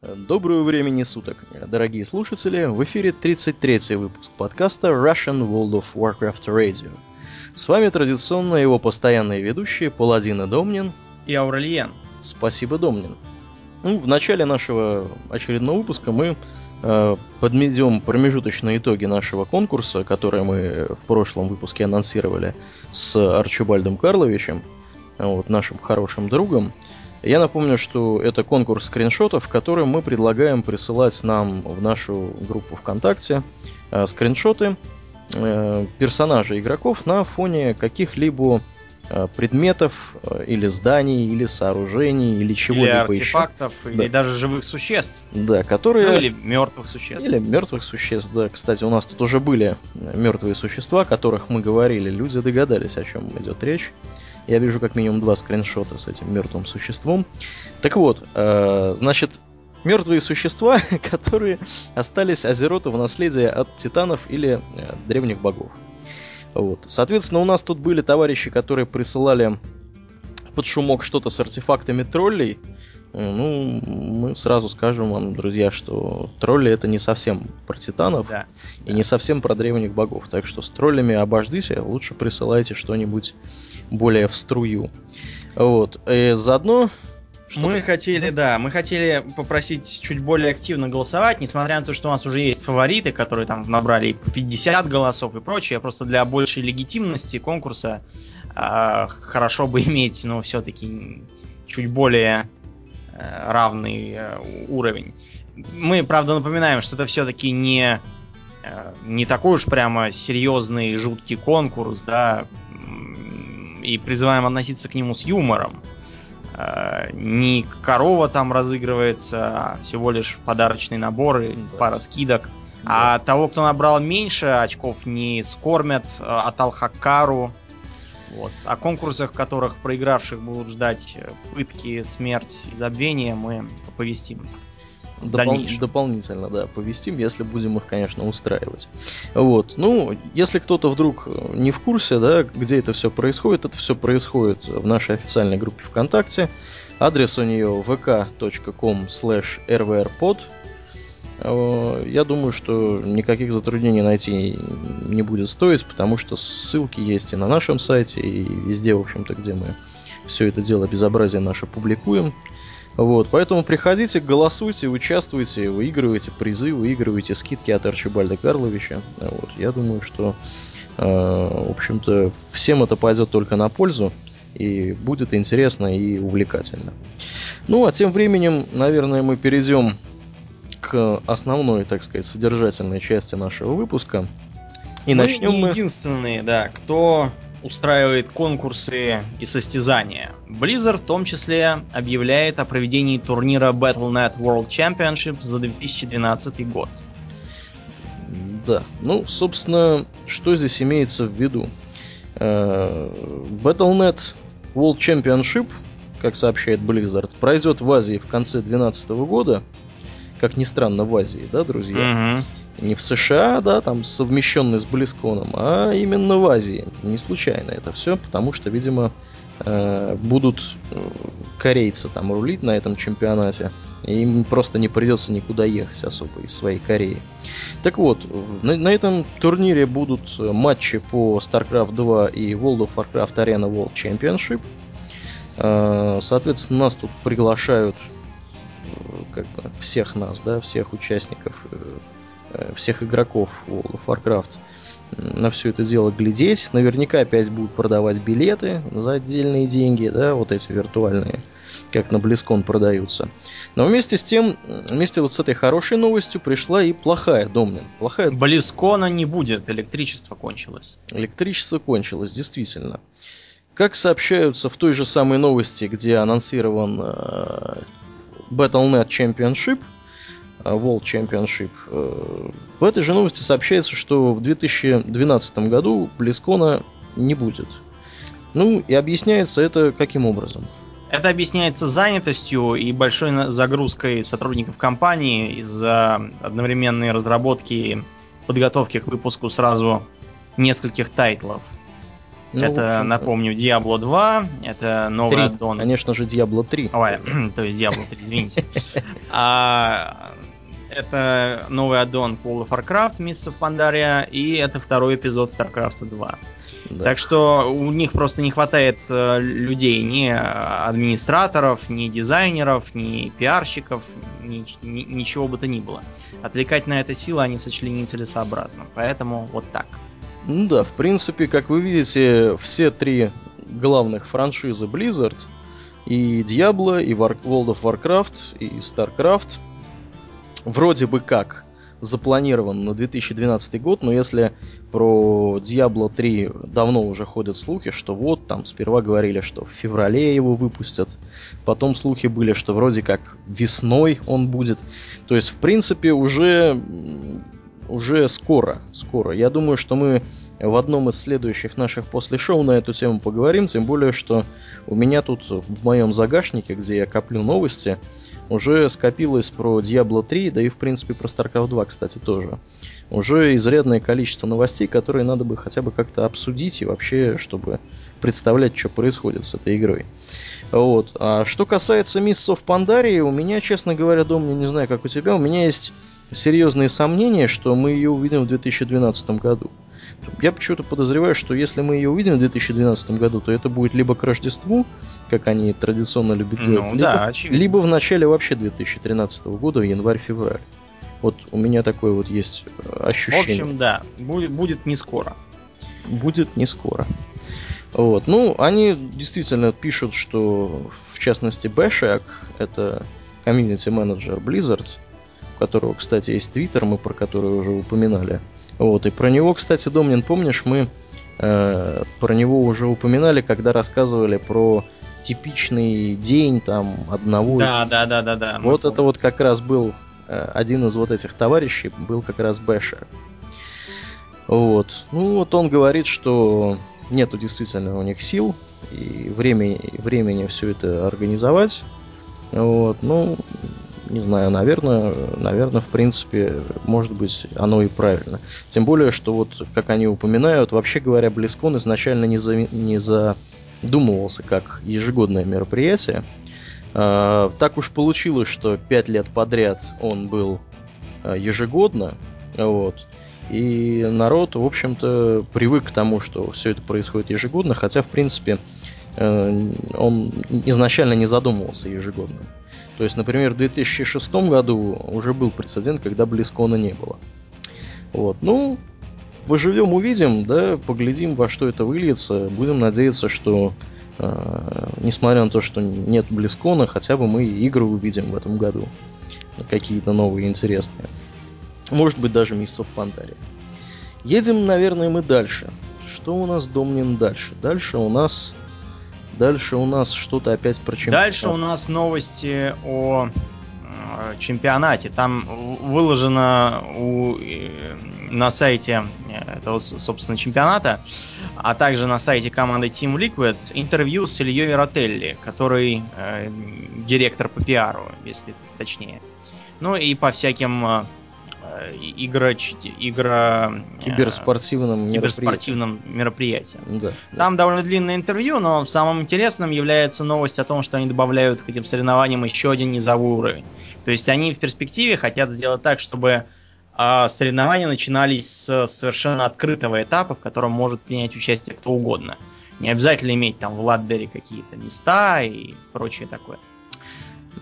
Доброго времени суток, дорогие слушатели! В эфире 33-й выпуск подкаста Russian World of Warcraft Radio. С вами традиционно его постоянные ведущие Паладин и Домнин и Аурельен. Спасибо, Домнин. Ну, в начале нашего очередного выпуска мы э, подведем промежуточные итоги нашего конкурса, который мы в прошлом выпуске анонсировали с Арчибальдом Карловичем, вот, нашим хорошим другом. Я напомню, что это конкурс скриншотов, который мы предлагаем присылать нам в нашу группу ВКонтакте. Э, скриншоты э, персонажей игроков на фоне каких-либо э, предметов или зданий, или сооружений, или чего-либо или артефактов, еще. или да. даже живых существ. Да, которые... Ну, или мертвых существ. Или мертвых существ, да. Кстати, у нас тут уже были мертвые существа, о которых мы говорили. Люди догадались, о чем идет речь. Я вижу как минимум два скриншота с этим мертвым существом. Так вот, э, значит, мертвые существа, которые остались Азероту в наследие от титанов или э, древних богов. Вот. Соответственно, у нас тут были товарищи, которые присылали под шумок что-то с артефактами троллей. Ну, мы сразу скажем вам, друзья, что тролли это не совсем про титанов да, и да. не совсем про древних богов. Так что с троллями обождите, лучше присылайте что-нибудь более в струю. Вот. И заодно что мы хотели, да, мы хотели попросить чуть более активно голосовать, несмотря на то, что у нас уже есть фавориты, которые там набрали 50 голосов и прочее, просто для большей легитимности конкурса э, хорошо бы иметь, ну, все-таки чуть более э, равный э, уровень. Мы, правда, напоминаем, что это все-таки не, э, не такой уж прямо серьезный, жуткий конкурс, да, и призываем относиться к нему с юмором. Э, не корова там разыгрывается, а всего лишь подарочные наборы, да. пара скидок. Да. А того, кто набрал меньше очков, не скормят э, от Алхакару. Вот. О конкурсах, в которых проигравших будут ждать э, пытки, смерть и забвение, мы оповестим. Допол- дополнительно, да, повестим, если будем их, конечно, устраивать. Вот. Ну, если кто-то вдруг не в курсе, да, где это все происходит, это все происходит в нашей официальной группе ВКонтакте. Адрес у нее vk.com slash rvrpod. Э, я думаю, что никаких затруднений найти не будет стоить, потому что ссылки есть и на нашем сайте, и везде, в общем-то, где мы все это дело безобразие наше публикуем. Вот, поэтому приходите, голосуйте, участвуйте, выигрывайте призы, выигрывайте скидки от Арчибальда Карловича. Вот, я думаю, что, э, в общем-то, всем это пойдет только на пользу и будет интересно и увлекательно. Ну, а тем временем, наверное, мы перейдем к основной, так сказать, содержательной части нашего выпуска. И мы начнем не мы... единственные, да, кто устраивает конкурсы и состязания. Blizzard в том числе объявляет о проведении турнира Battle.net World Championship за 2012 год. Да, ну, собственно, что здесь имеется в виду? Э, Battle.net World Championship, как сообщает Blizzard, пройдет в Азии в конце 2012 года. Как ни странно, в Азии, да, друзья? Угу не в США, да, там совмещенный с Близконом, а именно в Азии. Не случайно это все, потому что, видимо, э, будут э, корейцы там рулить на этом чемпионате, и им просто не придется никуда ехать особо из своей Кореи. Так вот, на, на этом турнире будут матчи по StarCraft 2 и World of Warcraft Arena World Championship. Э, соответственно, нас тут приглашают как бы всех нас, да, всех участников Э, всех игроков World of Warcraft на все это дело глядеть. Наверняка опять будут продавать билеты за отдельные деньги, да, вот эти виртуальные, как на Близкон продаются. Но вместе с тем, вместе вот с этой хорошей новостью пришла и плохая, Домнин. Плохая... Близкона не будет, электричество кончилось. Электричество кончилось, действительно. Как сообщаются в той же самой новости, где анонсирован э, Battle.net Championship – Э, World Championship. Э, в этой же новости сообщается, что в 2012 году Близкона не будет. Ну и объясняется это каким образом? Это объясняется занятостью и большой загрузкой сотрудников компании из-за одновременной разработки и подготовки к выпуску сразу нескольких тайтлов. Ну, это, напомню, Diablo 2, это новый 3. аддон. Конечно же, Diablo 3. Ой, то есть Diablo 3, извините. А, это новый аддон World of Warcraft, Mists of Pandaria, и это второй эпизод StarCraft 2. Да. Так что у них просто не хватает э, людей, ни администраторов, ни дизайнеров, ни пиарщиков, ни, ни, ничего бы то ни было. Отвлекать на это силы они сочли нецелесообразным. Поэтому вот так. Ну да, в принципе, как вы видите, все три главных франшизы Blizzard, и Diablo, и War- World of Warcraft, и StarCraft, вроде бы как запланирован на 2012 год, но если про Diablo 3 давно уже ходят слухи, что вот там сперва говорили, что в феврале его выпустят, потом слухи были, что вроде как весной он будет. То есть, в принципе, уже, уже скоро, скоро. Я думаю, что мы в одном из следующих наших после шоу на эту тему поговорим, тем более, что у меня тут в моем загашнике, где я коплю новости, уже скопилось про Diablo 3, да и в принципе про StarCraft 2, кстати, тоже. Уже изрядное количество новостей, которые надо бы хотя бы как-то обсудить и вообще, чтобы представлять, что происходит с этой игрой. Вот. А что касается Mists of Pandaria, у меня, честно говоря, дом, не знаю, как у тебя, у меня есть серьезные сомнения, что мы ее увидим в 2012 году. Я почему-то подозреваю, что если мы ее увидим в 2012 году, то это будет либо к Рождеству, как они традиционно любят делать, ну, либо, да, либо в начале вообще 2013 года, январь-февраль. Вот у меня такое вот есть ощущение. В общем, да, будет, будет не скоро. Будет не скоро. Вот. Ну, они действительно пишут, что в частности Бэшек, это комьюнити-менеджер Blizzard, у которого, кстати, есть твиттер, мы про который уже упоминали, вот, и про него, кстати, Домнин, помнишь, мы э, про него уже упоминали, когда рассказывали про типичный день там одного. Да, из... да, да, да, да. Вот это вот как раз был э, один из вот этих товарищей, был как раз Бэшер. Вот. Ну вот он говорит, что нету действительно у них сил и времени, времени все это организовать. Вот. Ну, не знаю, наверное, наверное, в принципе, может быть, оно и правильно. Тем более, что вот, как они упоминают, вообще говоря, Близкон изначально не, за, не задумывался как ежегодное мероприятие. А, так уж получилось, что пять лет подряд он был а, ежегодно, вот. И народ, в общем-то, привык к тому, что все это происходит ежегодно, хотя, в принципе, э, он изначально не задумывался ежегодно. То есть, например, в 2006 году уже был прецедент, когда Близкона не было. Вот. Ну, поживем, увидим, да, поглядим, во что это выльется. Будем надеяться, что э, несмотря на то, что нет Близкона, хотя бы мы игры увидим в этом году. Какие-то новые интересные. Может быть, даже Мисс в Пандаре. Едем, наверное, мы дальше. Что у нас, Домнин, дальше? Дальше у нас Дальше у нас что-то опять про чемпионат. Дальше у нас новости о э, чемпионате. Там выложено у, э, на сайте этого, собственно, чемпионата, а также на сайте команды Team Liquid интервью с Ильей Ротелли, который э, директор по пиару, если точнее. Ну и по всяким э, игра, игра э, киберспортивным, киберспортивным мероприятием. Да, Там да. довольно длинное интервью, но самым интересным является новость о том, что они добавляют к этим соревнованиям еще один низовой уровень. То есть они в перспективе хотят сделать так, чтобы э, соревнования начинались с совершенно открытого этапа, в котором может принять участие кто угодно. Не обязательно иметь там в Ладбере какие-то места и прочее такое.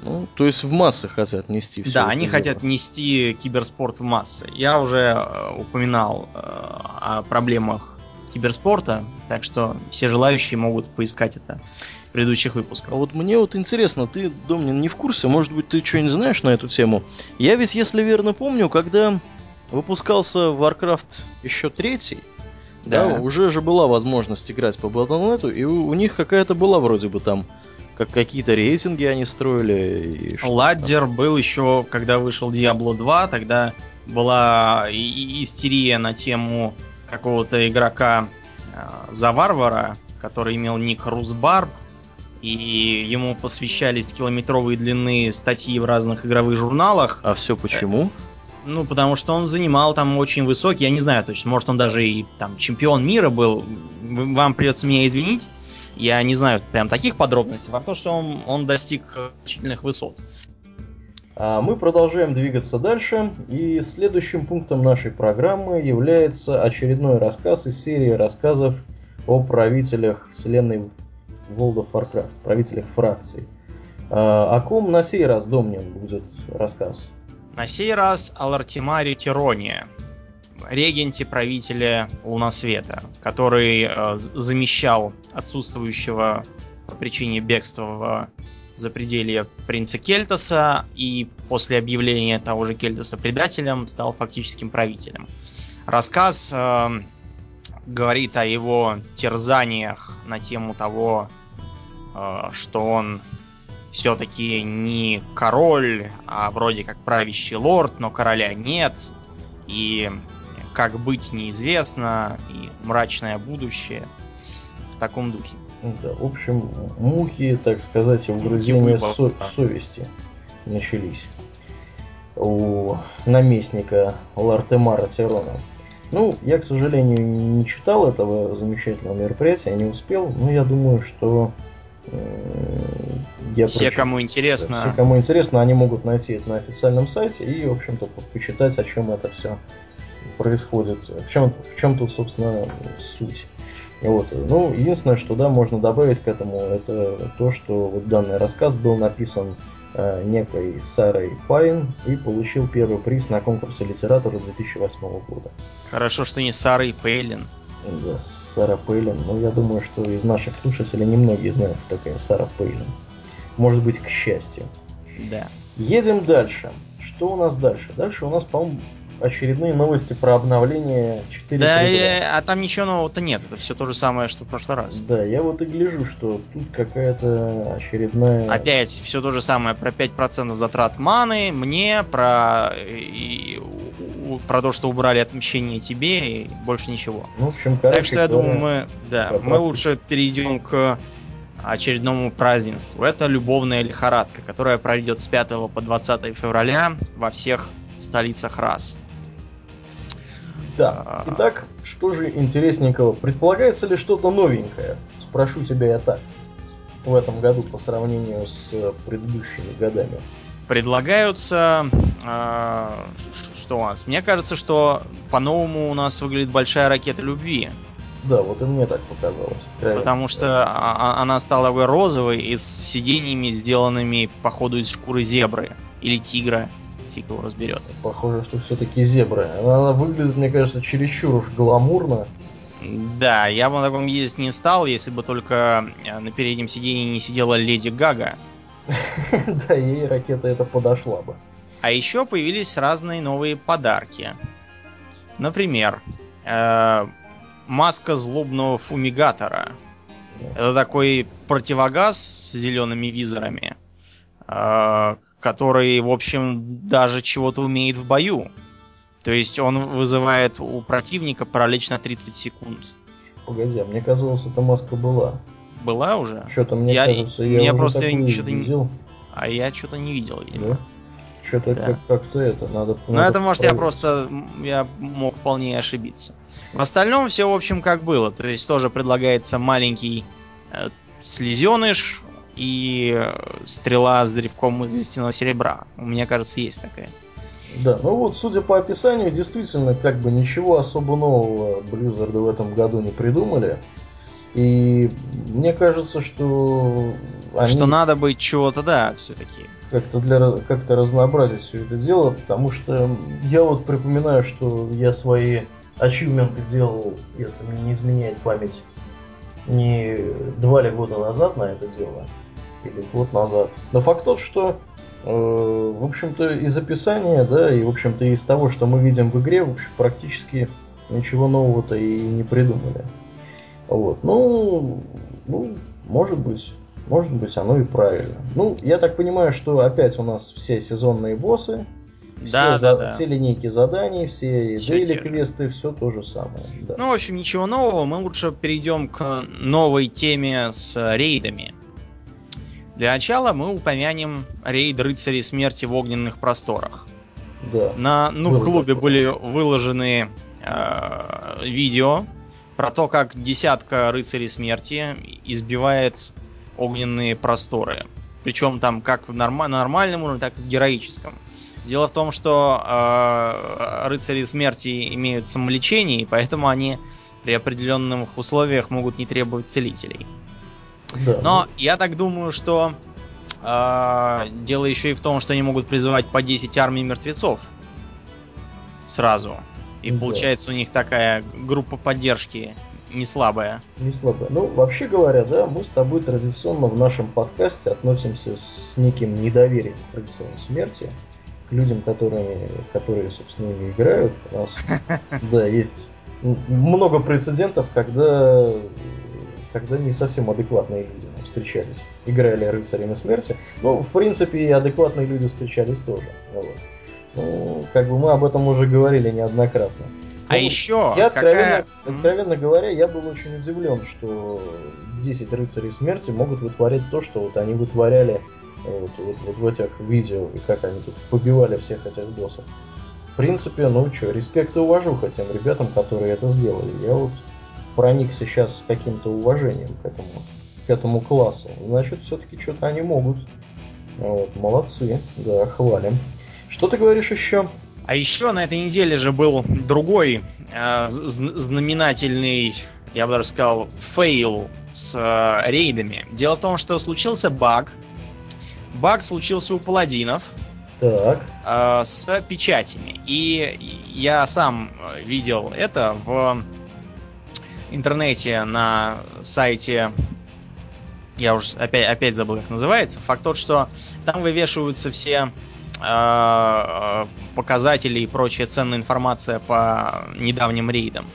Ну, то есть в массы хотят нести все. Да, они дело. хотят нести киберспорт в массы. Я уже э, упоминал э, о проблемах киберспорта, так что все желающие могут поискать это в предыдущих выпусках. А вот мне вот интересно, ты, Домнин, не в курсе, может быть, ты что-нибудь знаешь на эту тему? Я ведь, если верно помню, когда выпускался Warcraft еще третий, да. да, уже же была возможность играть по Battle.net, и у, у них какая-то была вроде бы там как какие-то рейтинги они строили. Ладдер был еще, когда вышел Diablo 2, тогда была и- истерия на тему какого-то игрока э, за варвара, который имел ник Русбар, и ему посвящались километровые длины статьи в разных игровых журналах. А все почему? Ну, потому что он занимал там очень высокий, я не знаю точно, может он даже и там чемпион мира был. Вам придется меня извинить. Я не знаю прям таких подробностей. Факт то, что он, он достиг значительных высот. А мы продолжаем двигаться дальше, и следующим пунктом нашей программы является очередной рассказ из серии рассказов о правителях вселенной World of Warcraft, правителях фракций. А, о ком на сей раз, Домнин, будет рассказ? На сей раз о Лартимаре Тироне, регенте правителя Лунасвета, который э, замещал отсутствующего по причине бегства в за запределье принца Кельтоса и после объявления того же Кельтоса предателем стал фактическим правителем. Рассказ э, говорит о его терзаниях на тему того, э, что он все-таки не король, а вроде как правящий лорд, но короля нет, и как быть неизвестно, и мрачное будущее в таком духе. Да, в общем, мухи, так сказать, угрызения со- совести начались у наместника Лартемара Тирона. Ну, я, к сожалению, не читал этого замечательного мероприятия, не успел, но я думаю, что я все, прочит... кому интересно. Все, кому интересно, они могут найти это на официальном сайте и, в общем-то, почитать, о чем это все происходит. В чем, в чем тут, собственно, суть. Вот. Ну, единственное, что да, можно добавить к этому, это то, что вот данный рассказ был написан э, некой Сарой Пайн и получил первый приз на конкурсе литератора 2008 года. Хорошо, что не Сарой Пейлин. Да, Сара Пейлин. Но я думаю, что из наших слушателей немногие знают, кто такая Сара Пейлин. Может быть, к счастью. Да. Едем дальше. Что у нас дальше? Дальше у нас, по-моему, очередные новости про обновление 4. Да, и, а там ничего нового-то нет, это все то же самое, что в прошлый раз. Да, я вот и гляжу, что тут какая-то очередная... Опять все то же самое про 5% затрат маны, мне, про, и, про то, что убрали отмещение тебе, и больше ничего. Ну, в общем, так что я думаю, мы, да, мы лучше перейдем к очередному празднеству. Это любовная лихорадка, которая пройдет с 5 по 20 февраля во всех столицах раз. Да. А. Итак, что же интересненького? Предполагается ли что-то новенькое? Спрошу тебя я так. В этом году по сравнению с предыдущими годами. Предлагаются... Э, что у нас? Мне кажется, что по-новому у нас выглядит большая ракета любви. Да, вот и мне так показалось. Правильно. Потому что а, она стала такой розовой и с сиденьями, сделанными, походу, из шкуры зебры или тигра фиг его разберет. Похоже, что все-таки зебра. Она, она выглядит, мне кажется, чересчур уж гламурно. Да, я бы на таком ездить не стал, если бы только э, на переднем сиденье не сидела Леди Гага. Да, ей ракета это подошла бы. А еще появились разные новые подарки. Например, э, маска злобного фумигатора. Это такой противогаз с зелеными визорами, который, в общем, даже чего-то умеет в бою. То есть он вызывает у противника паралич на 30 секунд. Погоди, а мне казалось, эта маска была. Была уже? Что-то мне я, кажется, я, я просто что-то не видел. А я что-то не видел, видимо. Да? Что-то да. как- как-то это надо. Ну это может я просто я мог вполне ошибиться. В остальном все в общем как было, то есть тоже предлагается маленький э, слезеныш, и э, стрела с древком из истинного серебра. У меня кажется, есть такая. Да, ну вот, судя по описанию, действительно, как бы ничего особо нового Blizzard в этом году не придумали. И мне кажется, что они... Что надо быть чего-то, да, все-таки. Как-то для как-то разнообразить все это дело, потому что я вот припоминаю, что я свои ачивменты делал, если мне не изменяет память, не два ли года назад на это дело или год назад. Но факт тот, что э, в общем-то, из описания, да, и, в общем-то, из того, что мы видим в игре, в общем, практически ничего нового-то и не придумали. Вот, ну, ну, может быть, может быть, оно и правильно. Ну, я так понимаю, что опять у нас все сезонные боссы, да, все, да, да. все линейки заданий, все дейли квесты, все то же самое. Да. Ну, в общем, ничего нового. Мы лучше перейдем к новой теме с рейдами. Для начала мы упомянем рейд рыцарей смерти в огненных просторах. Да. На Нуб-клубе были выложены э, видео про то, как десятка рыцарей смерти избивает огненные просторы. Причем там как в норм- нормальном уровне, так и в героическом. Дело в том, что э, рыцари смерти имеют самолечение, и поэтому они при определенных условиях могут не требовать целителей. Да. Но я так думаю, что э, дело еще и в том, что они могут призывать по 10 армий мертвецов сразу. И да. получается у них такая группа поддержки не слабая. Не слабая. Ну, вообще говоря, да, мы с тобой традиционно в нашем подкасте относимся с неким недоверием к рыцарям смерти к людям, которые, которые собственно, не играют. У нас, да, есть много прецедентов, когда, когда не совсем адекватные люди встречались. Играли рыцарями смерти. Ну, в принципе, и адекватные люди встречались тоже. Вот. Ну, как бы мы об этом уже говорили неоднократно. А ну, еще, я откровенно, какая... откровенно говоря, я был очень удивлен, что 10 рыцарей смерти могут вытворять то, что вот они вытворяли вот, вот, вот в этих видео, и как они тут побивали всех этих боссов. В принципе, ну что, респект и уважуха тем ребятам, которые это сделали. Я вот проникся сейчас каким-то уважением к этому, к этому классу. Значит, все-таки что-то они могут. Вот, молодцы, да, хвалим. Что ты говоришь еще? А еще на этой неделе же был другой э, знаменательный, я бы даже сказал, fail с э, рейдами. Дело в том, что случился баг, баг случился у паладинов. Так. Э, с печатями. И я сам э, видел это в интернете на сайте я уж опять, опять забыл, как называется. Факт тот, что там вывешиваются все э, показатели и прочая ценная информация по недавним рейдам.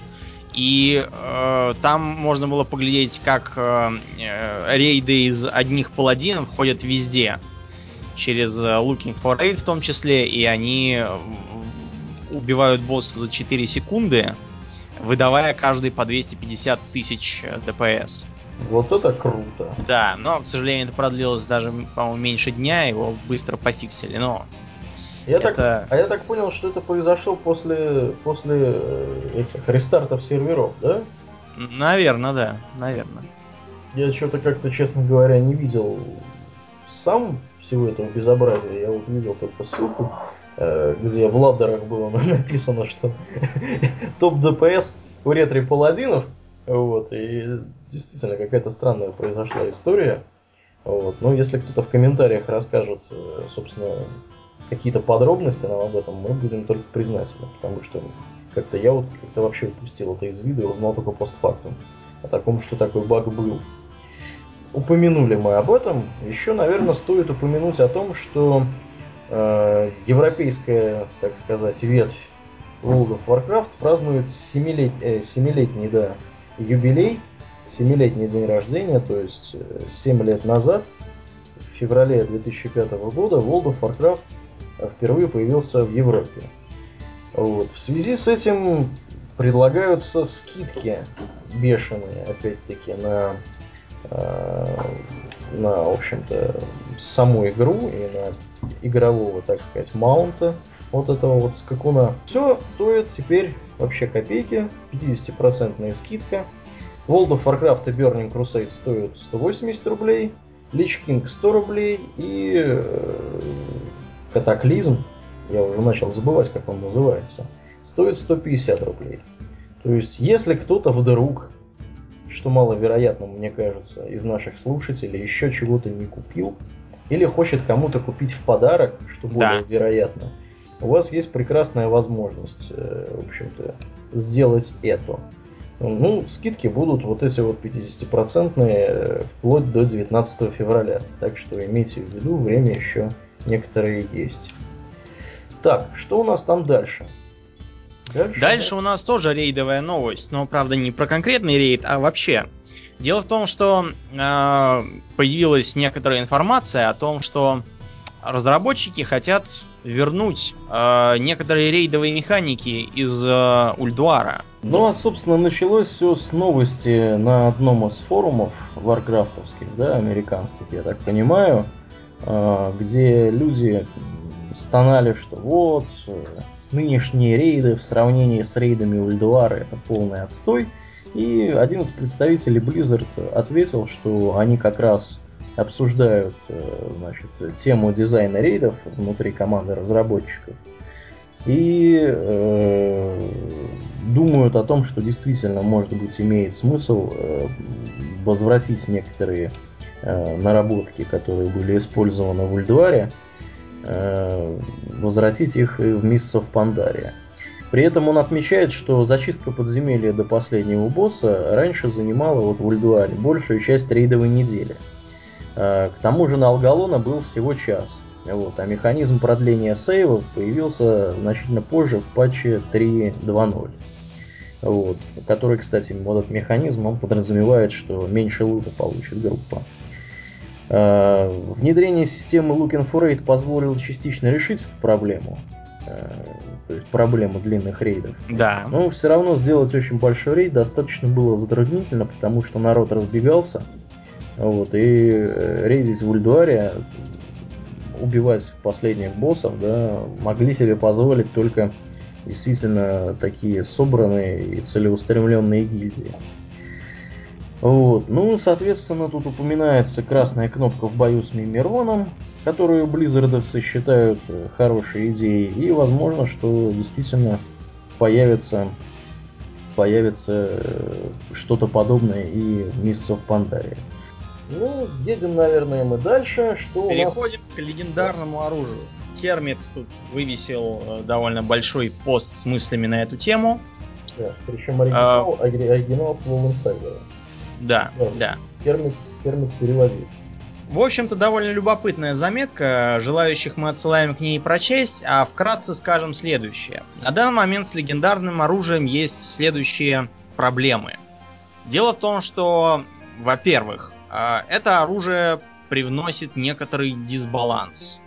И э, там можно было поглядеть, как э, э рейды из одних паладинов ходят везде через э, Looking for Raid в том числе, и они э, убивают босса за 4 секунды, выдавая каждый по 250 тысяч э, ДПС. Вот это круто. Да, но, к сожалению, это продлилось даже, по-моему, меньше дня, его быстро пофиксили, но... Я это... так, а я так понял, что это произошло после, после этих рестартов серверов, да? Наверное, да, наверное. Я что-то как-то, честно говоря, не видел сам всего этого безобразия. Я вот видел только ссылку, э, где в ладдерах было написано, что топ ДПС у ретри паладинов. Вот, и действительно какая-то странная произошла история. Вот. Ну, если кто-то в комментариях расскажет, э, собственно, какие-то подробности нам об этом, мы будем только признательны, потому что как-то я вот как-то вообще упустил это из виду и узнал только постфактум о таком, что такой баг был упомянули мы об этом, еще, наверное, стоит упомянуть о том, что э, европейская, так сказать, ветвь World of Warcraft празднует семилет, э, семилетний да, юбилей, семилетний день рождения, то есть 7 э, лет назад, в феврале 2005 года, World of Warcraft впервые появился в Европе. Вот. В связи с этим предлагаются скидки бешеные, опять-таки, на Э, на, в общем-то, саму игру и на игрового, так сказать, маунта вот этого вот скакуна. Все стоит теперь вообще копейки, 50% скидка. World of Warcraft и Burning Crusade стоят 180 рублей, Lich King 100 рублей и э, Катаклизм, я уже начал забывать, как он называется, стоит 150 рублей. То есть, если кто-то вдруг что маловероятно, мне кажется, из наших слушателей еще чего-то не купил или хочет кому-то купить в подарок, что более да. вероятно, у вас есть прекрасная возможность, э, в общем-то, сделать это. Ну, скидки будут вот эти вот 50% э, вплоть до 19 февраля. Так что имейте в виду, время еще некоторые есть. Так, что у нас там дальше? Дальше, Дальше у нас тоже рейдовая новость, но правда не про конкретный рейд, а вообще. Дело в том, что э, появилась некоторая информация о том, что разработчики хотят вернуть э, некоторые рейдовые механики из э, Ульдуара. Ну а собственно началось все с новости на одном из форумов варкрафтовских, да, американских, я так понимаю, э, где люди стонали, что вот, э, с нынешние рейды в сравнении с рейдами Ульдуара это полный отстой. И один из представителей Blizzard ответил, что они как раз обсуждают э, значит, тему дизайна рейдов внутри команды разработчиков и э, думают о том, что действительно, может быть, имеет смысл э, возвратить некоторые э, наработки, которые были использованы в Ульдуаре, э, возвратить их и в Миссов Пандария. При этом он отмечает, что зачистка подземелья до последнего босса раньше занимала вот в Ульдуаре большую часть рейдовой недели. Э, к тому же на Алгалона был всего час. Вот, а механизм продления сейвов появился значительно позже в патче 3.2.0. Вот, который, кстати, вот этот механизм, он подразумевает, что меньше лута получит группа. Э, внедрение системы Looking for Raid позволило частично решить эту проблему. Э, то есть проблему длинных рейдов. Да. Но все равно сделать очень большой рейд достаточно было затруднительно, потому что народ разбегался. Вот, и э, рейдить в Ульдуаре убивать последних боссов, да, могли себе позволить только действительно такие собранные и целеустремленные гильдии. Вот. Ну, соответственно, тут упоминается красная кнопка в бою с Мимироном, которую Близзардовцы считают э, хорошей идеей, и возможно, что действительно появится, появится э, что-то подобное и в Миссов Пандарии. Ну, едем, наверное, мы дальше. Что Переходим у нас... к легендарному оружию. Кермит тут вывесил э, довольно большой пост с мыслями на эту тему. Да, причем оригинал, а... оригинал с Wall Insider. Да, да. да. Кермит, Кермит перевозит. В общем-то, довольно любопытная заметка. Желающих мы отсылаем к ней прочесть, а вкратце скажем следующее. На данный момент с легендарным оружием есть следующие проблемы. Дело в том, что, во-первых, а, это оружие привносит некоторый дисбаланс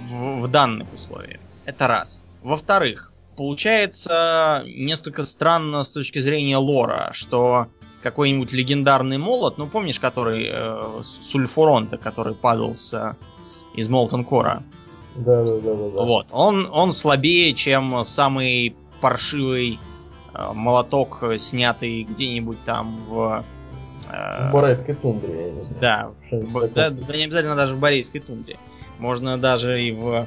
в, в данных условиях. Это раз. Во-вторых, получается несколько странно с точки зрения лора, что какой-нибудь легендарный молот, ну помнишь, который э, сульфуронта, который падал с, из Молтон Кора? Да, да, да, да, да. Вот. Он, он слабее, чем самый паршивый э, молоток, снятый где-нибудь там в в Борейской тундре, я не знаю. Да, б- да, да не обязательно даже в Борейской тундре. Можно даже и в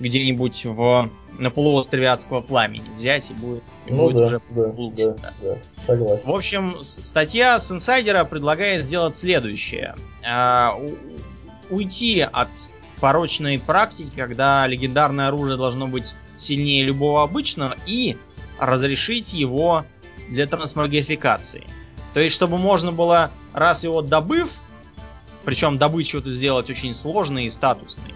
где-нибудь в на полуострове адского пламени взять и будет, и ну, будет да, уже да, лучше. Да, да, согласен. В общем, статья с инсайдера предлагает сделать следующее: а, уйти от порочной практики, когда легендарное оружие должно быть сильнее любого обычного, и разрешить его для трансмогрификации. То есть, чтобы можно было, раз его добыв, причем добычу эту сделать очень сложной и статусной,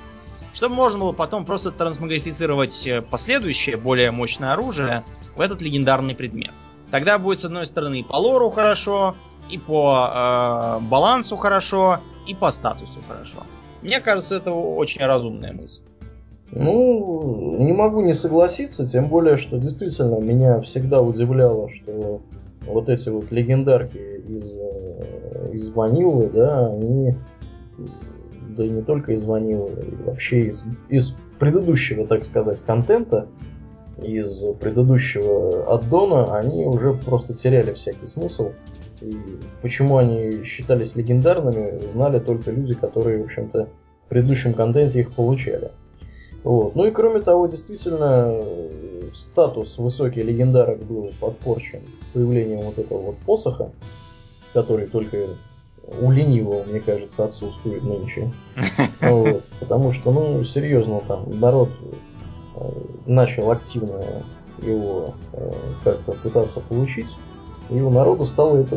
чтобы можно было потом просто трансмагрифицировать э, последующее, более мощное оружие в этот легендарный предмет. Тогда будет, с одной стороны, и по лору хорошо, и по э, балансу хорошо, и по статусу хорошо. Мне кажется, это очень разумная мысль. Ну, не могу не согласиться, тем более, что действительно меня всегда удивляло, что вот эти вот легендарки из, э, из ванилы, да, они, да и не только из ванилы, и вообще из, из предыдущего, так сказать, контента, из предыдущего аддона, они уже просто теряли всякий смысл. И почему они считались легендарными, знали только люди, которые, в общем-то, в предыдущем контенте их получали. Вот. Ну и кроме того, действительно, статус высокий легендарок был подпорчен появлением вот этого вот посоха, который только у ленивого, мне кажется, отсутствует нынче. Вот. Потому что, ну, серьезно, там народ э, начал активно его э, как-то пытаться получить, и у народа стало это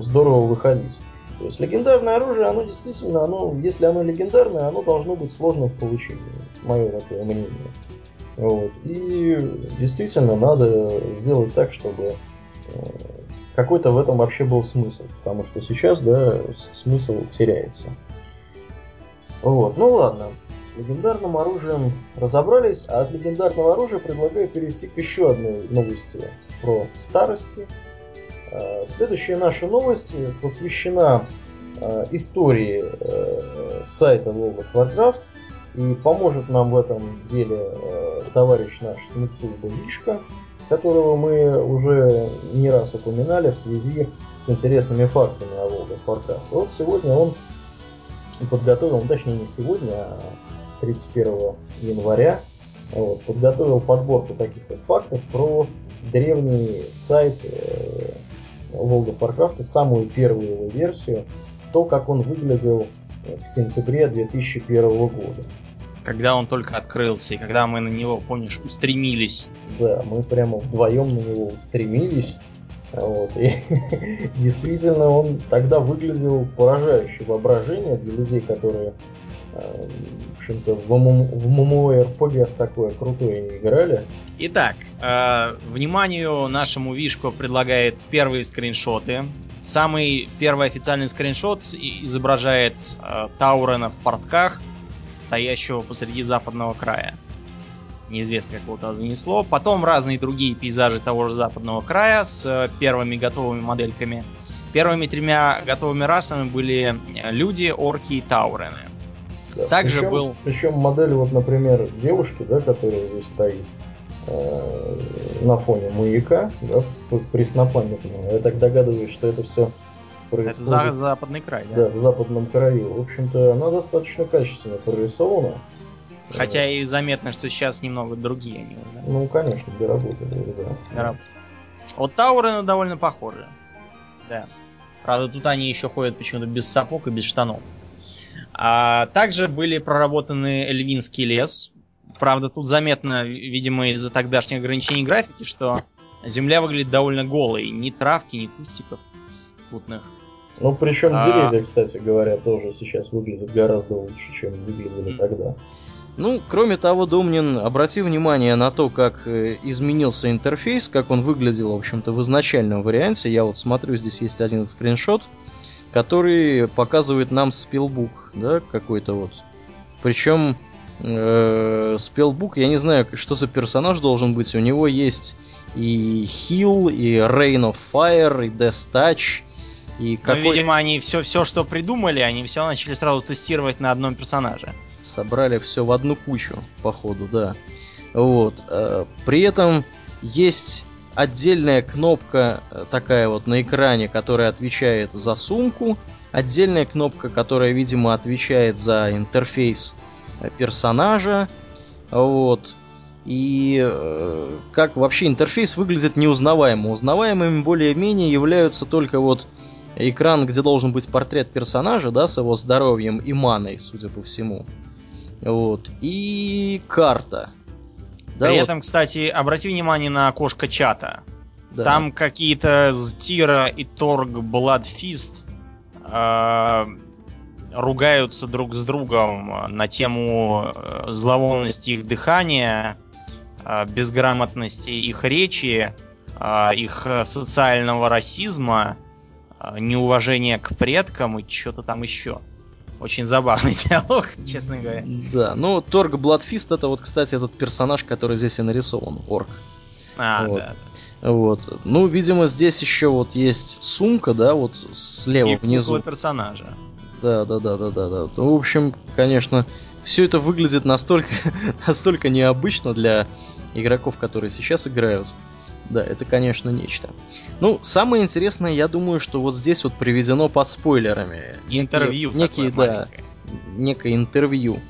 здорово выходить. То есть легендарное оружие, оно действительно, оно, если оно легендарное, оно должно быть сложным в получении. Мое такое мнение. Вот. И действительно надо сделать так, чтобы э, какой-то в этом вообще был смысл. Потому что сейчас, да, смысл теряется. Вот. Ну ладно. С легендарным оружием разобрались, а от легендарного оружия предлагаю перейти к еще одной новости про старости. Э, следующая наша новость посвящена э, истории сайта World of Warcraft И поможет нам в этом деле э, товарищ наш Смыктулба Вишка, которого мы уже не раз упоминали в связи с интересными фактами о World of Warcraft. Вот сегодня он подготовил, ну, точнее не сегодня, а 31 января, вот, подготовил подборку таких вот фактов про древний сайт э, World of Warcraft, самую первую его версию, то, как он выглядел в сентябре 2001 года. Когда он только открылся, и когда мы на него, помнишь, устремились. Да, мы прямо вдвоем на него устремились. Вот. И действительно, он тогда выглядел поражающе воображение для людей, которые э, в общем-то, в, в MMORPG такое крутое не играли. Итак, э, вниманию нашему Вишку предлагает первые скриншоты. Самый первый официальный скриншот изображает э, Таурена в портках, стоящего посреди западного края. Неизвестно, как его туда занесло. Потом разные другие пейзажи того же западного края с э, первыми готовыми модельками. Первыми тремя готовыми расами были люди, орки и таурены. Да. Также причем, был... Причем модель, вот, например, девушки, да, которая здесь стоит э, на фоне маяка, да, преснопамятного. Я так догадываюсь, что это все происходит... Это за, западный край, да? Да, в западном краю. В общем-то, она достаточно качественно прорисована. Хотя и заметно, что сейчас немного другие они уже. Ну, конечно, доработали, да. Доработали. Вот Тауры довольно похожи. Да. Правда, тут они еще ходят почему-то без сапог и без штанов. А также были проработаны Эльвинский лес. Правда, тут заметно, видимо, из-за тогдашних ограничений графики, что земля выглядит довольно голой. Ни травки, ни кустиков путных. Ну, причем а... деревья, кстати говоря, тоже сейчас выглядят гораздо лучше, чем выглядели mm. тогда. Ну, кроме того, Домнин, обрати внимание на то, как э, изменился интерфейс, как он выглядел, в общем-то, в изначальном варианте. Я вот смотрю, здесь есть один скриншот который показывает нам спелбук, да, какой-то вот. Причем э, спелбук, я не знаю, что за персонаж должен быть. У него есть и Heal, и Rain of Fire, и Death Touch. И ну, какой... видимо, они все, все, что придумали, они все начали сразу тестировать на одном персонаже. Собрали все в одну кучу, походу, да. Вот. Э, при этом есть отдельная кнопка э, такая вот на экране, которая отвечает за сумку, отдельная кнопка, которая, видимо, отвечает за интерфейс э, персонажа, вот. И э, как вообще интерфейс выглядит неузнаваемо. Узнаваемыми более-менее являются только вот экран, где должен быть портрет персонажа, да, с его здоровьем и маной, судя по всему. Вот. И карта. Да, При вот. этом, кстати, обрати внимание на окошко чата. Да. Там какие-то Стира и Торг Бладфист э, ругаются друг с другом на тему э, зловонности их дыхания, э, безграмотности их речи, э, их социального расизма, э, неуважения к предкам и что-то там еще. Очень забавный диалог, честно говоря. Да, ну Торг Бладфист это вот, кстати, этот персонаж, который здесь и нарисован, орк. А, вот. да. Вот. Ну, видимо, здесь еще вот есть сумка, да, вот слева и внизу. персонажа. Да, да, да, да, да, да. Ну, в общем, конечно, все это выглядит настолько, настолько необычно для игроков, которые сейчас играют. Да, это, конечно, нечто. Ну, самое интересное, я думаю, что вот здесь вот приведено под спойлерами. Интервью. Некие, да, некое интервью.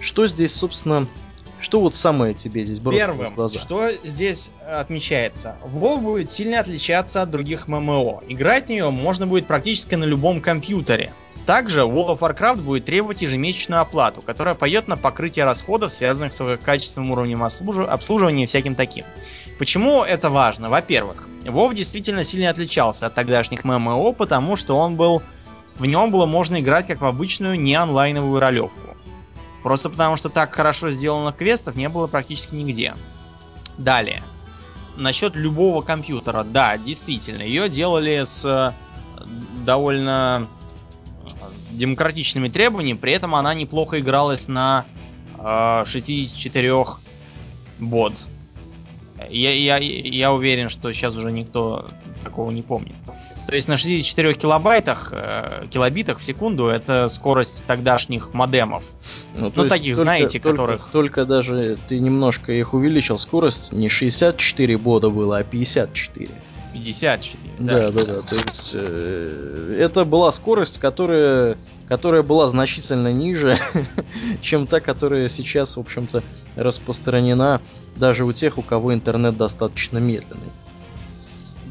Что здесь, собственно, что вот самое тебе здесь бросилось Первым, в глаза? что здесь отмечается. WoW будет сильно отличаться от других ММО. Играть в нее можно будет практически на любом компьютере. Также World of Warcraft будет требовать ежемесячную оплату, которая пойдет на покрытие расходов, связанных с качественным уровнем обслуживания и всяким таким. Почему это важно? Во-первых, WoW действительно сильно отличался от тогдашних ММО, потому что он был... В нем было можно играть как в обычную не онлайновую ролевку. Просто потому что так хорошо сделано квестов не было практически нигде. Далее. Насчет любого компьютера. Да, действительно, ее делали с э, довольно демократичными требованиями, при этом она неплохо игралась на э, 64 бот я, я, я уверен, что сейчас уже никто такого не помнит. То есть на 64 килобайтах, э, килобитах в секунду это скорость тогдашних модемов. Ну, Ну, таких, знаете, только, которых- Только даже ты немножко их увеличил скорость, не 64 бода было, а 54. 54. Да, да, да. То есть э, это была скорость, которая, которая была значительно ниже, чем та, которая сейчас, в общем-то, распространена даже у тех, у кого интернет достаточно медленный.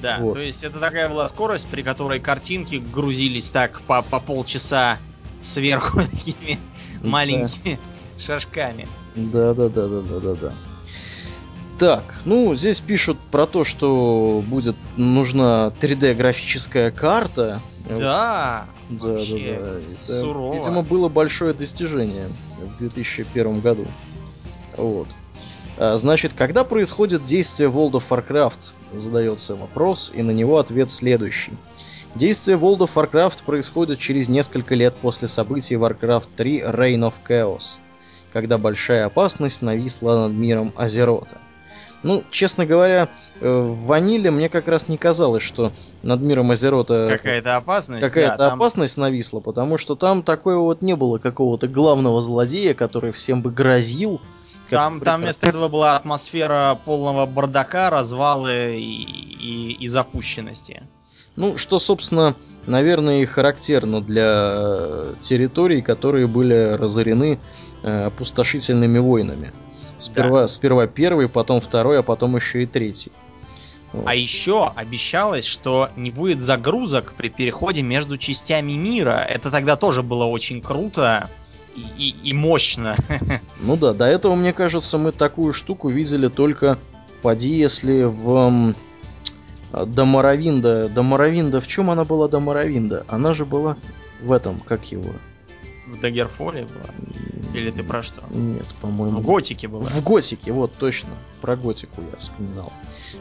Да, Вот. то есть это такая была скорость, при которой картинки грузились так по, по полчаса сверху такими Да. маленькими шажками. Да, да, да, да, да, да, да. Так, ну, здесь пишут про то, что будет нужна 3D-графическая карта. Да, Да, вообще да, да. Это, сурово. видимо, было большое достижение в 2001 году. Вот. А, Значит, когда происходит действие World of Warcraft? Задается вопрос, и на него ответ следующий. Действие World of Warcraft происходит через несколько лет после событий Warcraft 3 Reign of Chaos, когда большая опасность нависла над миром Азерота. Ну, честно говоря, э, в Ваниле мне как раз не казалось, что над миром Азерота Какая-то опасность. какая-то да, там- опасность нависла, потому что там такое вот не было какого-то главного злодея, который всем бы грозил. Там, там вместо этого была атмосфера полного бардака, развалы и, и, и запущенности. Ну, что, собственно, наверное, и характерно для территорий, которые были разорены э, опустошительными войнами. Сперва, сперва первый, потом второй, а потом еще и третий. Вот. А еще обещалось, что не будет загрузок при переходе между частями мира. Это тогда тоже было очень круто и, и- и мощно. Ну да, до этого, мне кажется, мы такую штуку видели только, поди, если в м, а, до Моровинда. До Моровинда, в чем она была до Моровинда? Она же была в этом, как его? В Дагерфоле было. Или ты про что? Нет, по-моему. В Готике было. В Готике, вот точно. Про Готику я вспоминал.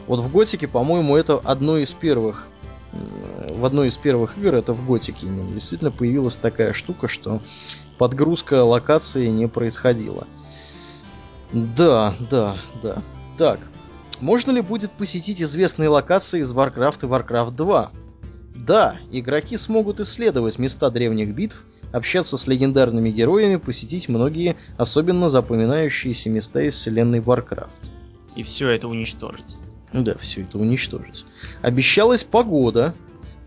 Вот в Готике, по-моему, это одно из первых в одной из первых игр, это в Готике именно, действительно появилась такая штука, что подгрузка локации не происходила. Да, да, да. Так, можно ли будет посетить известные локации из Warcraft и Warcraft 2? Да, игроки смогут исследовать места древних битв, общаться с легендарными героями, посетить многие особенно запоминающиеся места из вселенной Warcraft. И все это уничтожить. Да, все это уничтожить. Обещалась погода,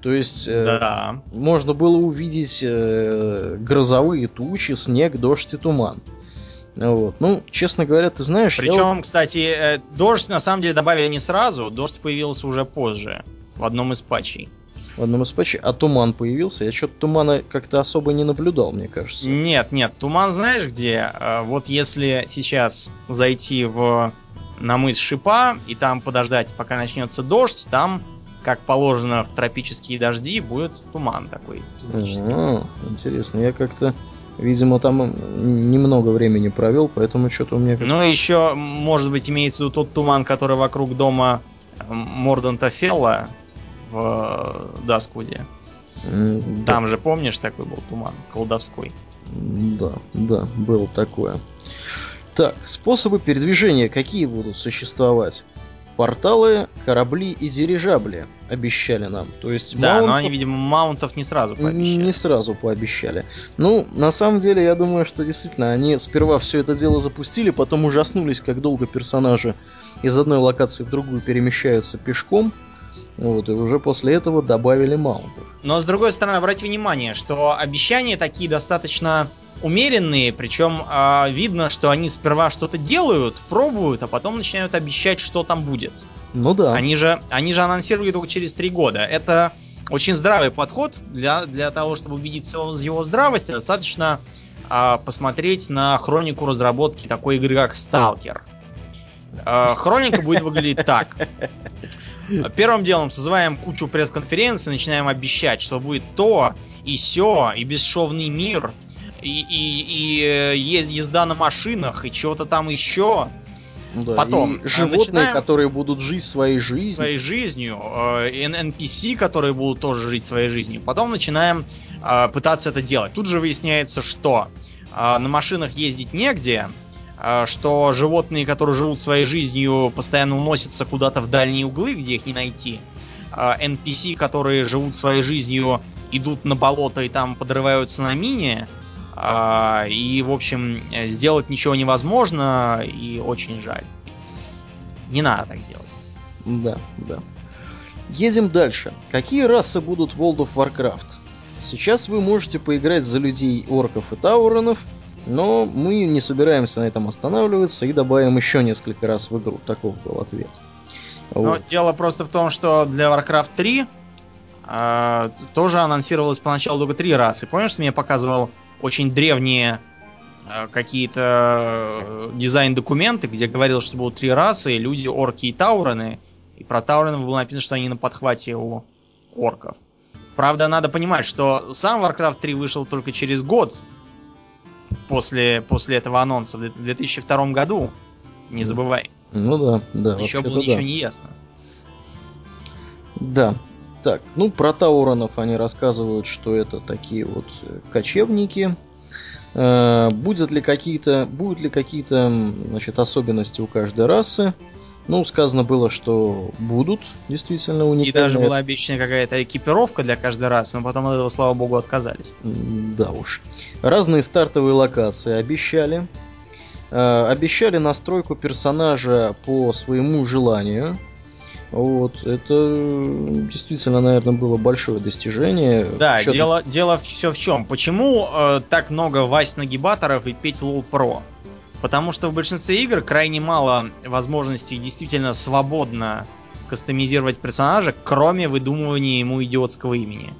то есть э, Да. можно было увидеть э, грозовые тучи, снег, дождь и туман. Вот. Ну, честно говоря, ты знаешь, я Причем, кстати, э, дождь на самом деле добавили не сразу, дождь появился уже позже. В одном из патчей. В одном из патчей, а туман появился. Я что-то тумана как-то особо не наблюдал, мне кажется. Нет, нет, туман знаешь где? Э, Вот если сейчас зайти в на мыс Шипа и там подождать, пока начнется дождь, там, как положено в тропические дожди, будет туман такой специфический. А, интересно, я как-то, видимо, там немного времени провел, поэтому что-то у меня... Ну, еще, может быть, имеется в виду тот туман, который вокруг дома Морданта Фелла в э, Даскуде. Да. Там же, помнишь, такой был туман колдовской. Да, да, было такое. Так, способы передвижения какие будут существовать? Порталы, корабли и дирижабли обещали нам. То есть Да, но маунтов они, видимо, маунтов не сразу пообещали. не сразу пообещали. Ну, на самом деле, я думаю, что действительно они сперва все это дело запустили, потом ужаснулись, как долго персонажи из одной локации в другую перемещаются пешком. Вот, и уже после этого добавили маунтов. Но с другой стороны, обратите внимание, что обещания такие достаточно умеренные, причем а, видно, что они сперва что-то делают, пробуют, а потом начинают обещать, что там будет. Ну да. Они же, они же анонсировали только через три года. Это очень здравый подход. Для, для того, чтобы убедиться в его здравости, достаточно а, посмотреть на хронику разработки такой игры, как Stalker. А, хроника будет выглядеть так. Первым делом созываем кучу пресс-конференций, начинаем обещать, что будет то, и все, и бесшовный мир, и, и, и э, ез- езда на машинах, и чего-то там еще. Да, Потом, и а, животные, начинаем- которые будут жить своей жизнью. своей жизнью, э, NPC, которые будут тоже жить своей жизнью. Потом начинаем э, пытаться это делать. Тут же выясняется, что э, на машинах ездить негде, э, что животные, которые живут своей жизнью, постоянно уносятся куда-то в дальние углы, где их не найти. а, NPC, которые живут своей жизнью, идут на болото и там подрываются на мине. а, И, в общем, сделать ничего невозможно, и очень жаль. Не надо так делать. Да, да. Едем дальше. Какие расы будут в World of Warcraft? Сейчас вы можете поиграть за людей, орков и тауронов, но мы не собираемся на этом останавливаться и добавим еще несколько раз в игру. Таков был ответ. Но Вот. дело просто в том, что для Warcraft 3 а, тоже анонсировалось поначалу только три расы. Помнишь, ты мне показывал очень древние а, какие-то э, дизайн-документы, где говорилось, что будут три расы, люди, орки и таурены. И про тауrenов было написано, что они на подхвате у орков. Правда, надо понимать, что сам Warcraft 3 вышел только через год после, после этого анонса, в 2002 году. Не забывай. Ну да, да. Еще было да. ничего не ясно. Да. Так, ну про Тауронов они рассказывают, что это такие вот э, кочевники. Э, будет ли какие-то, будут ли какие-то, значит, особенности у каждой расы? Ну, сказано было, что будут действительно И уникальные. даже была обещана какая-то экипировка для каждой расы, но потом от этого, слава богу, отказались. Да уж. Разные стартовые локации обещали. Э, обещали настройку персонажа по своему желанию. Вот, это действительно, наверное, было большое достижение. Да, С учетом- дело, дело все в чем. Почему э, так много Вась нагибаторов и Петь Лол Про? Потому что в большинстве игр крайне мало возможностей действительно свободно кастомизировать персонажа, кроме выдумывания ему идиотского имени.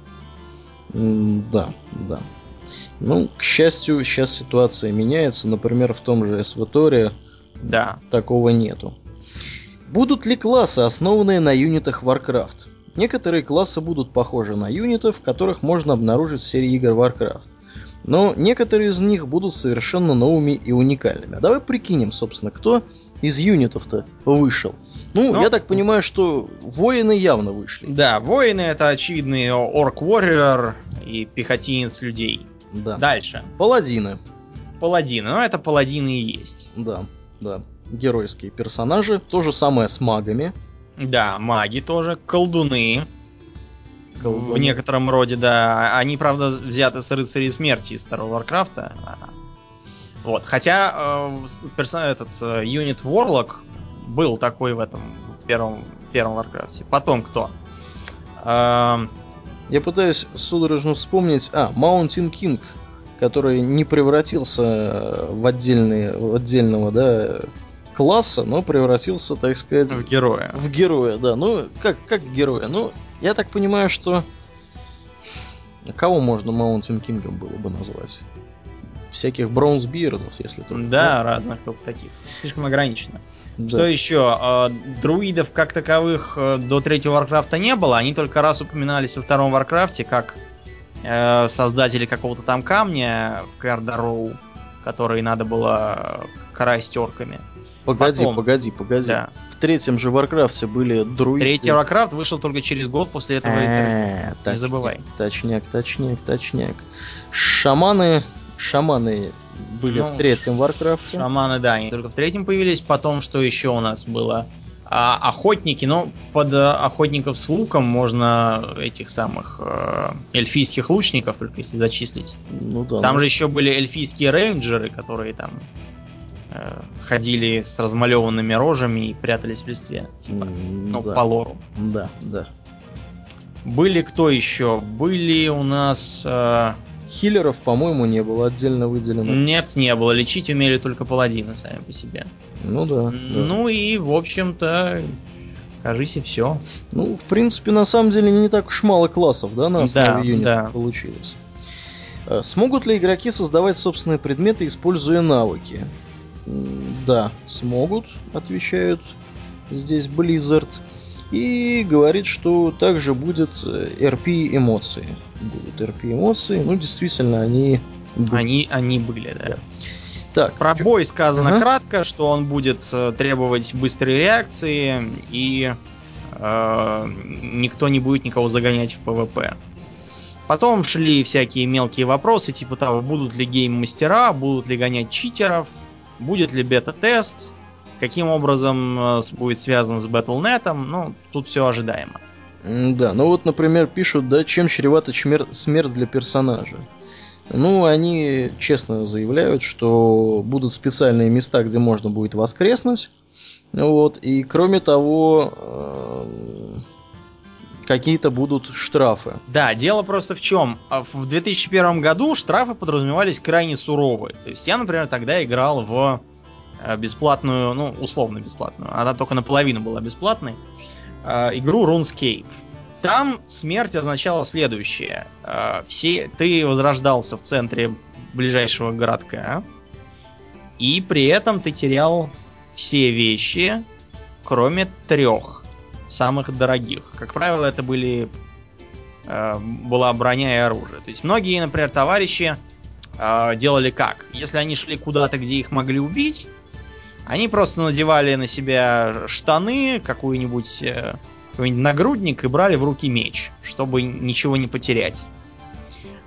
Да, да. Ну, к счастью, сейчас ситуация меняется. Например, в том же SVTOR Да. такого нету. Будут ли классы, основанные на юнитах Warcraft? Некоторые классы будут похожи на юнитов, которых можно обнаружить в серии игр Warcraft. Но некоторые из них будут совершенно новыми и уникальными. А давай прикинем, собственно, кто из юнитов-то вышел. Ну, Ну, я так понимаю, что воины явно вышли. Да, воины это очевидный орк warrior и пехотинец людей. Да. Дальше. Паладины. Паладины. Ну, это паладины и есть. Да, да. Геройские персонажи. То же самое с магами. Да, маги тоже, колдуны. Колдуны. В некотором роде, да. Они, правда, взяты с рыцарей смерти из второго Варкрафта. Вот. Хотя э, этот э, юнит Warlock был такой в этом в первом, первом Варкрафте. Потом кто? Эм, Я пытаюсь судорожно вспомнить. А, Mountain King, который не превратился э, в, отдельный, в отдельного да, класса, но превратился, так сказать, в героя. в героя, да. Ну, как, как героя? Ну, я так понимаю, что... Кого можно Mountain King ом было бы назвать? Всяких Bronzebeard ов, если только. Да, разных только таких. Слишком ограничено. Да. Что еще? Э, Друидов как таковых э, до третьего Варкрафта не было. Они только раз упоминались во втором Варкрафте, как э, создатели какого-то там камня в Каэр Дарроу, который надо было красть орками. Погоди, потом. погоди, погоди. Да. Третьем же Варкрафте были друиды. Третий Варкрафт вышел только через год после этого. Э, Не забывай. Точняк, точняк, точняк. Шаманы, шаманы были Ну, в третьем Варкрафте. Шаманы, да, они только в третьем появились. Потом, что еще у нас было? А, охотники, ну, под э, охотников с луком можно этих самых э, эльфийских лучников, только если зачислить. Ну да. Там ну, же еще были эльфийские рейнджеры, которые там ходили с размалеванными рожами и прятались в листве. Типа, м, ну, да, по лору. да, да. Были кто еще? Были у нас... э, Хиллеров, по-моему, не было отдельно выделено. нет, не было. Лечить умели только паладины сами по себе. Ну да. да. Ну и, в общем-то, кажись, и все. Ну, в принципе, на самом деле не так уж мало классов, да, на основе Да, юнитов да. получилось. Э, Смогут ли игроки создавать собственные предметы, используя навыки? Да, смогут, отвечают здесь Blizzard. И говорит, что также будет э, RP эмоции. Будут RP эмоции. Ну, действительно, они... будут. Они, они были, да. Так, Про бой сказано Ага. кратко, что он будет э, требовать быстрой реакции и э, никто не будет никого загонять в PvP. Потом шли всякие мелкие вопросы, типа того, будут ли гейм-мастера, будут ли гонять читеров, будет ли бета-тест, каким образом э, будет связан с Battle.net, ну, тут все ожидаемо. Да, ну вот, например, пишут, да, чем чревата смерть для персонажа. Ну, они честно заявляют, что будут специальные места, где можно будет воскреснуть. Вот, и кроме того, э, какие-то будут штрафы. Да, дело просто в чем. А в 2001 году штрафы подразумевались крайне суровые. То есть я, например, тогда играл в э, бесплатную, ну, условно бесплатную, она только наполовину была бесплатной, э, игру RuneScape. Там смерть означала следующее. Э, все, ты возрождался в центре ближайшего городка, и при этом ты терял все вещи, кроме трех самых дорогих. Как правило, это были э, была броня и оружие. То есть многие, например, товарищи э, делали как? Если они шли куда-то, где их могли убить, они просто надевали на себя штаны, какую-нибудь э, какой-нибудь нагрудник и брали в руки меч, чтобы ничего не потерять.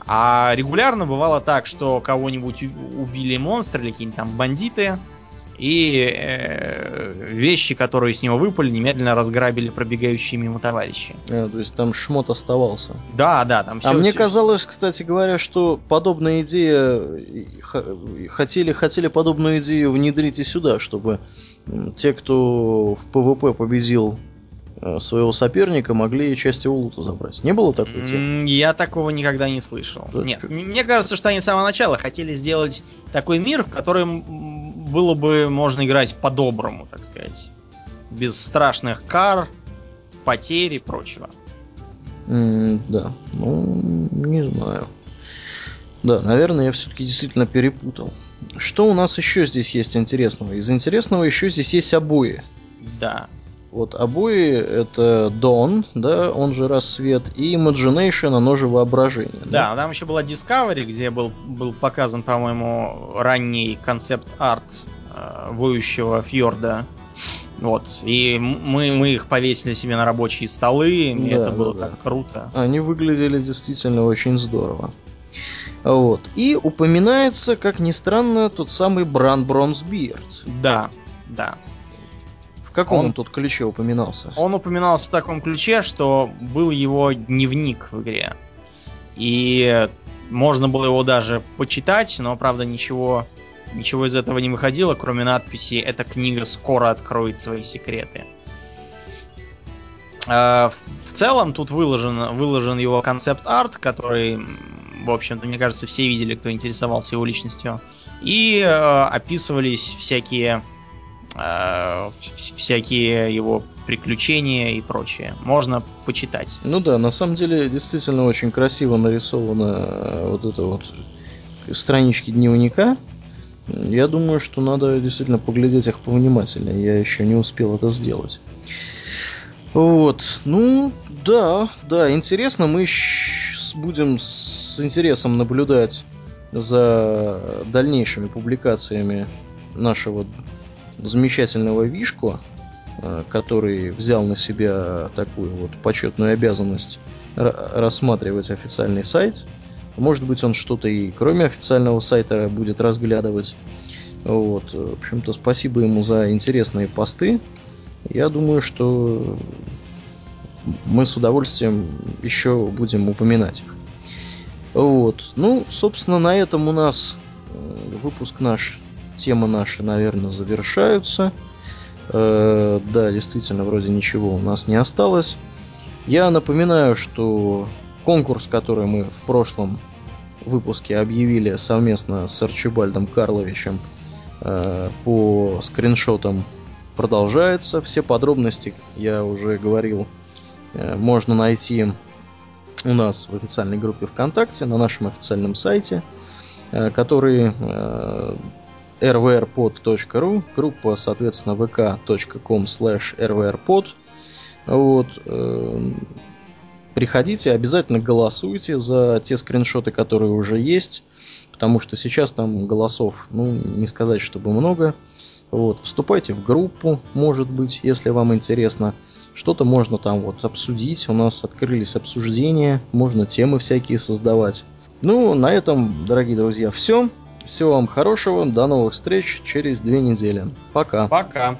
А регулярно бывало так, что кого-нибудь убили монстры или какие-нибудь там бандиты, и э, вещи, которые с него выпали, немедленно разграбили пробегающие мимо товарищи. А, то есть там шмот оставался. Да, да, там все. А мне все, казалось, кстати говоря, что подобная идея хотели, хотели подобную идею внедрить и сюда, чтобы те, кто в PvP победил своего соперника могли часть его лута забрать. Не было такой темы? Я такого никогда не слышал. Да, Нет, мне кажется, что они с самого начала хотели сделать такой мир, в котором было бы можно играть по-доброму, так сказать. Без страшных кар, потерь и прочего. Mm, да, ну, не знаю. Да, наверное, я все-таки действительно перепутал. Что у нас еще здесь есть интересного? Из интересного еще здесь есть обои. Да. Вот обои это Dawn, да, он же рассвет, и Imagination, оно же воображение. Да, да? там еще была Discovery, где был, был показан, по-моему, ранний концепт-арт э, воющего фьорда. Вот. И мы, мы их повесили себе на рабочие столы, да, это было да, так да. круто. Они выглядели действительно очень здорово. Вот. И упоминается, как ни странно, тот самый Бран Бронзбирд. Да, да каком он, он тут ключе упоминался? Он упоминался в таком ключе, что был его дневник в игре. И можно было его даже почитать, но, правда, ничего, ничего из этого не выходило, кроме надписи «Эта книга скоро откроет свои секреты». А, в целом тут выложен, выложен его концепт-арт, который, в общем-то, мне кажется, все видели, кто интересовался его личностью. И э, описывались всякие всякие его приключения и прочее. Можно почитать. Ну да, на самом деле действительно очень красиво нарисовано э, вот это вот странички дневника. Я думаю, что надо действительно поглядеть их повнимательнее. Я еще не успел это сделать. Вот, ну, да, да, интересно. Мы будем с интересом наблюдать за дальнейшими публикациями нашего замечательного Вишку, э, который взял на себя такую вот почетную обязанность рассматривать официальный сайт. Может быть, он что-то и кроме официального сайта будет разглядывать. Вот. В общем-то, спасибо ему за интересные посты. Я думаю, что мы с удовольствием еще будем упоминать их. Вот. Ну, собственно, на этом у нас э, выпуск наш темы наши, наверное, завершаются. Э, да, действительно, вроде ничего у нас не осталось. Я напоминаю, что конкурс, который мы в прошлом выпуске объявили совместно с Арчибальдом Карловичем э, по скриншотам продолжается. Все подробности, я уже говорил, э, можно найти у нас в официальной группе ВКонтакте, на нашем официальном сайте, э, который э, rvrpod.ru, группа, соответственно, vk.com slash rvrpod. Вот. Эм, приходите, обязательно голосуйте за те скриншоты, которые уже есть, потому что сейчас там голосов, ну, не сказать, чтобы много. Вот, вступайте в группу, может быть, если вам интересно. Что-то можно там вот обсудить. У нас открылись обсуждения, можно темы всякие создавать. Ну, на этом, дорогие друзья, все. Всего вам хорошего, до новых встреч через две недели. Пока. Пока.